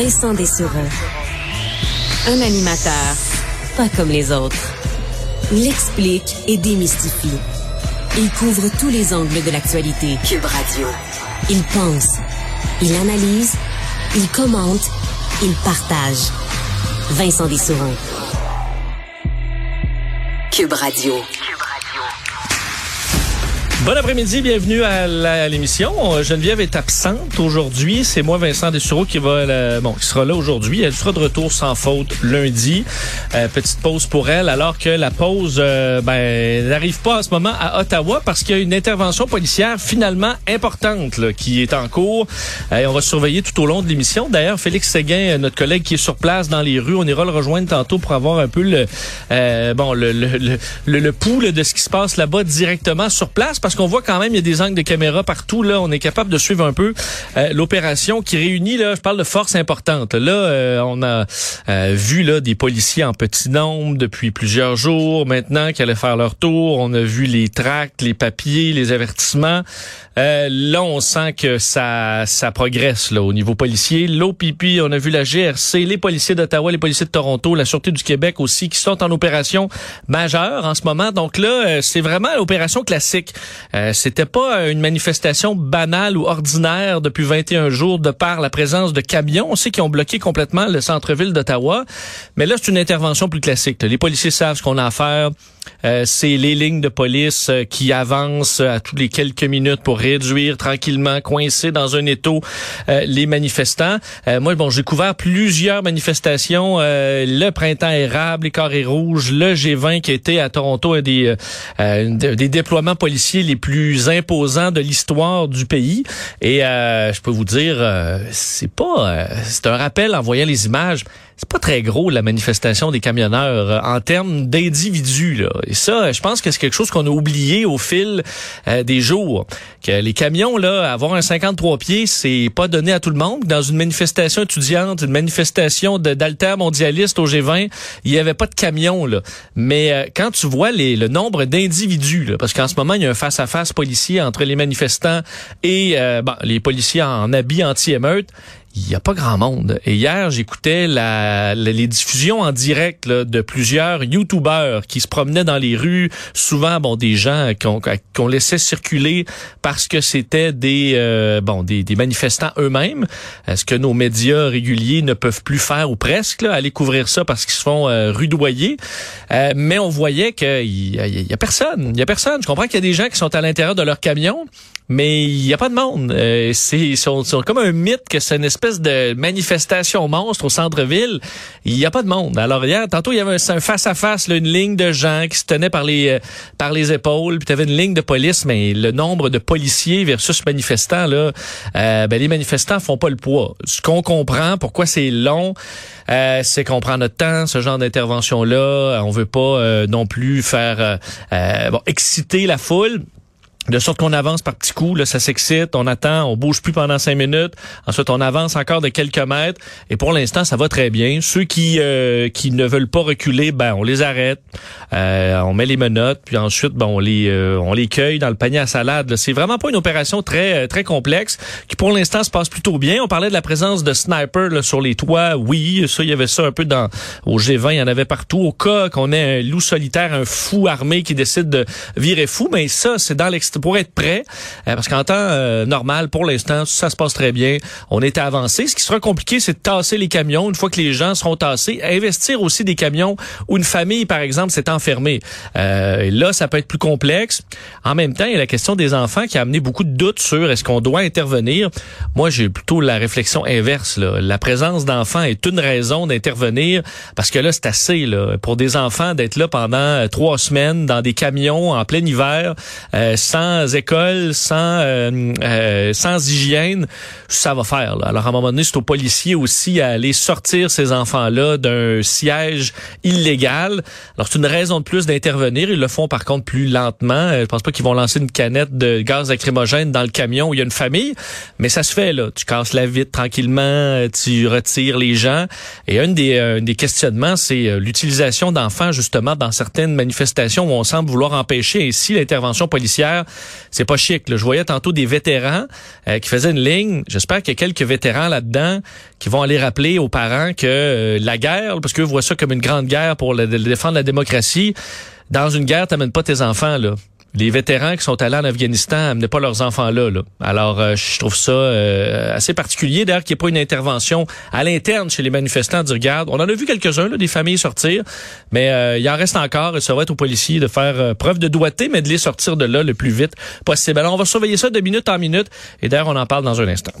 Vincent Dessureau. Un animateur pas comme les autres. Il explique et démystifie. Il couvre tous les angles de l'actualité. Cube Radio. Il pense, il analyse, il commente, il partage. Vincent Dessureau. Cube Radio. Bon après-midi, bienvenue à l'émission. Geneviève est absente aujourd'hui. C'est moi, Vincent Dessureau, qui va, bon, qui sera là aujourd'hui. Elle sera de retour sans faute lundi. Euh, petite pause pour elle, alors que la pause, euh, ben, n'arrive pas en ce moment à Ottawa parce qu'il y a une intervention policière finalement importante qui est en cours. Euh, on va surveiller tout au long de l'émission. D'ailleurs, Félix Séguin, notre collègue qui est sur place dans les rues, on ira le rejoindre tantôt pour avoir un peu le, bon, le, le, le, le pouls de ce qui se passe là-bas directement sur place parce qu'on voit quand même, il y a des angles de caméra partout. Là, on est capable de suivre un peu euh, l'opération qui réunit, là, je parle de force importante. Là, euh, on a euh, vu là des policiers en petit nombre depuis plusieurs jours maintenant qui allaient faire leur tour. On a vu les tracts, les papiers, les avertissements. là, on sent que ça, ça progresse là au niveau policier. L'OPP, on a vu la GRC, les policiers d'Ottawa, les policiers de Toronto, la Sûreté du Québec aussi, qui sont en opération majeure en ce moment. Donc là, c'est vraiment l'opération classique. Euh, c'était pas une manifestation banale ou ordinaire depuis 21 jours de par la présence de camions. On sait qu'ils ont bloqué complètement le centre-ville d'Ottawa. Mais là, c'est une intervention plus classique. Les policiers savent ce qu'on a à faire. Euh, c'est les lignes de police euh, qui avancent à tous les quelques minutes pour réduire tranquillement, coincer dans un étau les manifestants. moi, bon, j'ai couvert plusieurs manifestations. le printemps érable, les carrés rouges, le G20 qui était à Toronto, des, des déploiements policiers plus imposants de l'histoire du pays. Et je peux vous dire, c'est pas, c'est un rappel en voyant les images c'est pas très gros la manifestation des camionneurs euh, en termes d'individus là. Et ça, je pense que c'est quelque chose qu'on a oublié au fil euh, des jours. Que les camions là, avoir un 53 pieds, c'est pas donné à tout le monde. Dans une manifestation étudiante, une manifestation d'alter mondialiste au G20, il y avait pas de camions là. Mais euh, quand tu vois les, le nombre d'individus, parce qu'en ce moment il y a un face à face policier entre les manifestants et bon, les policiers en habits anti-émeute il n'y a pas grand monde. Et hier, j'écoutais la, les diffusions en direct de plusieurs YouTubeurs qui se promenaient dans les rues, souvent bon des gens qu'on laissait circuler parce que c'était des euh, bon des, des manifestants eux-mêmes. Est-ce que nos médias réguliers ne peuvent plus faire ou presque aller couvrir ça parce qu'ils se font euh, rudoyer? Euh, Mais on voyait qu'il y, y, a personne. Il y a personne. Je comprends qu'il y a des gens qui sont à l'intérieur de leur camion, mais il n'y a pas de monde. Euh, c'est sont, comme un mythe que c'est une espèce de manifestation monstre au centre-ville. Il n'y a pas de monde. Alors hier, tantôt, il y avait un face-à-face, une ligne de gens qui se tenaient par les euh, par les épaules, puis tu avais une ligne de police, mais le nombre de policiers versus manifestants, là, euh, ben, les manifestants font pas le poids. Ce qu'on comprend, pourquoi c'est long, euh, c'est qu'on prend notre temps, ce genre d'intervention-là. On veut pas non plus faire bon, exciter la foule de sorte qu'on avance par petits coups, là, ça s'excite, on attend, on bouge plus pendant cinq minutes, ensuite on avance encore de quelques mètres, et pour l'instant ça va très bien. Ceux qui euh, qui ne veulent pas reculer, ben on les arrête, euh, on met les menottes, puis ensuite ben on les euh, on les cueille dans le panier à salade. C'est vraiment pas une opération très très complexe qui pour l'instant se passe plutôt bien. On parlait de la présence de snipers sur les toits, oui, ça il y avait ça un peu dans au G20, il y en avait partout. Au cas qu'on ait un loup solitaire, un fou armé qui décide de virer fou, mais ça c'est dans pour être prêt, euh, parce qu'en temps euh, normal, pour l'instant, ça se passe très bien. On est avancé. Ce qui sera compliqué, c'est de tasser les camions une fois que les gens seront tassés. Investir aussi des camions où une famille, par exemple, s'est enfermée. Euh, là, ça peut être plus complexe. En même temps, il y a la question des enfants qui a amené beaucoup de doutes sur est-ce qu'on doit intervenir. Moi, j'ai plutôt la réflexion inverse. Là. La présence d'enfants est une raison d'intervenir parce que là, c'est assez là, pour des enfants d'être là pendant trois semaines dans des camions en plein hiver sans sans école, sans euh, euh, sans hygiène, ça va faire. Là. Alors à un moment donné, c'est aux policiers aussi à aller sortir ces enfants-là d'un siège illégal. Alors c'est une raison de plus d'intervenir. Ils le font par contre plus lentement. Euh, je pense pas qu'ils vont lancer une canette de gaz lacrymogène dans le camion où il y a une famille, mais ça se fait là. Tu casses la vitre tranquillement, tu retires les gens. Et un des, un des questionnements, c'est l'utilisation d'enfants justement dans certaines manifestations où on semble vouloir empêcher ainsi l'intervention policière c'est pas chic. Je voyais tantôt des vétérans euh, qui faisaient une ligne. J'espère qu'il y a quelques vétérans là-dedans qui vont aller rappeler aux parents que euh, la guerre, parce qu'eux voient ça comme une grande guerre pour défendre la démocratie, dans une guerre, t'amènes pas tes enfants, là les vétérans qui sont allés en Afghanistan amenaient pas leurs enfants là. là. Alors, euh, je trouve ça euh, assez particulier, d'ailleurs, qu'il n'y ait pas une intervention à l'interne chez les manifestants du regarde. On en a vu quelques-uns, des familles sortir, mais euh, il en reste encore et ça va être aux policiers de faire preuve de doigté, mais de les sortir de là le plus vite possible. Alors, on va surveiller ça de minute en minute et d'ailleurs, on en parle dans un instant.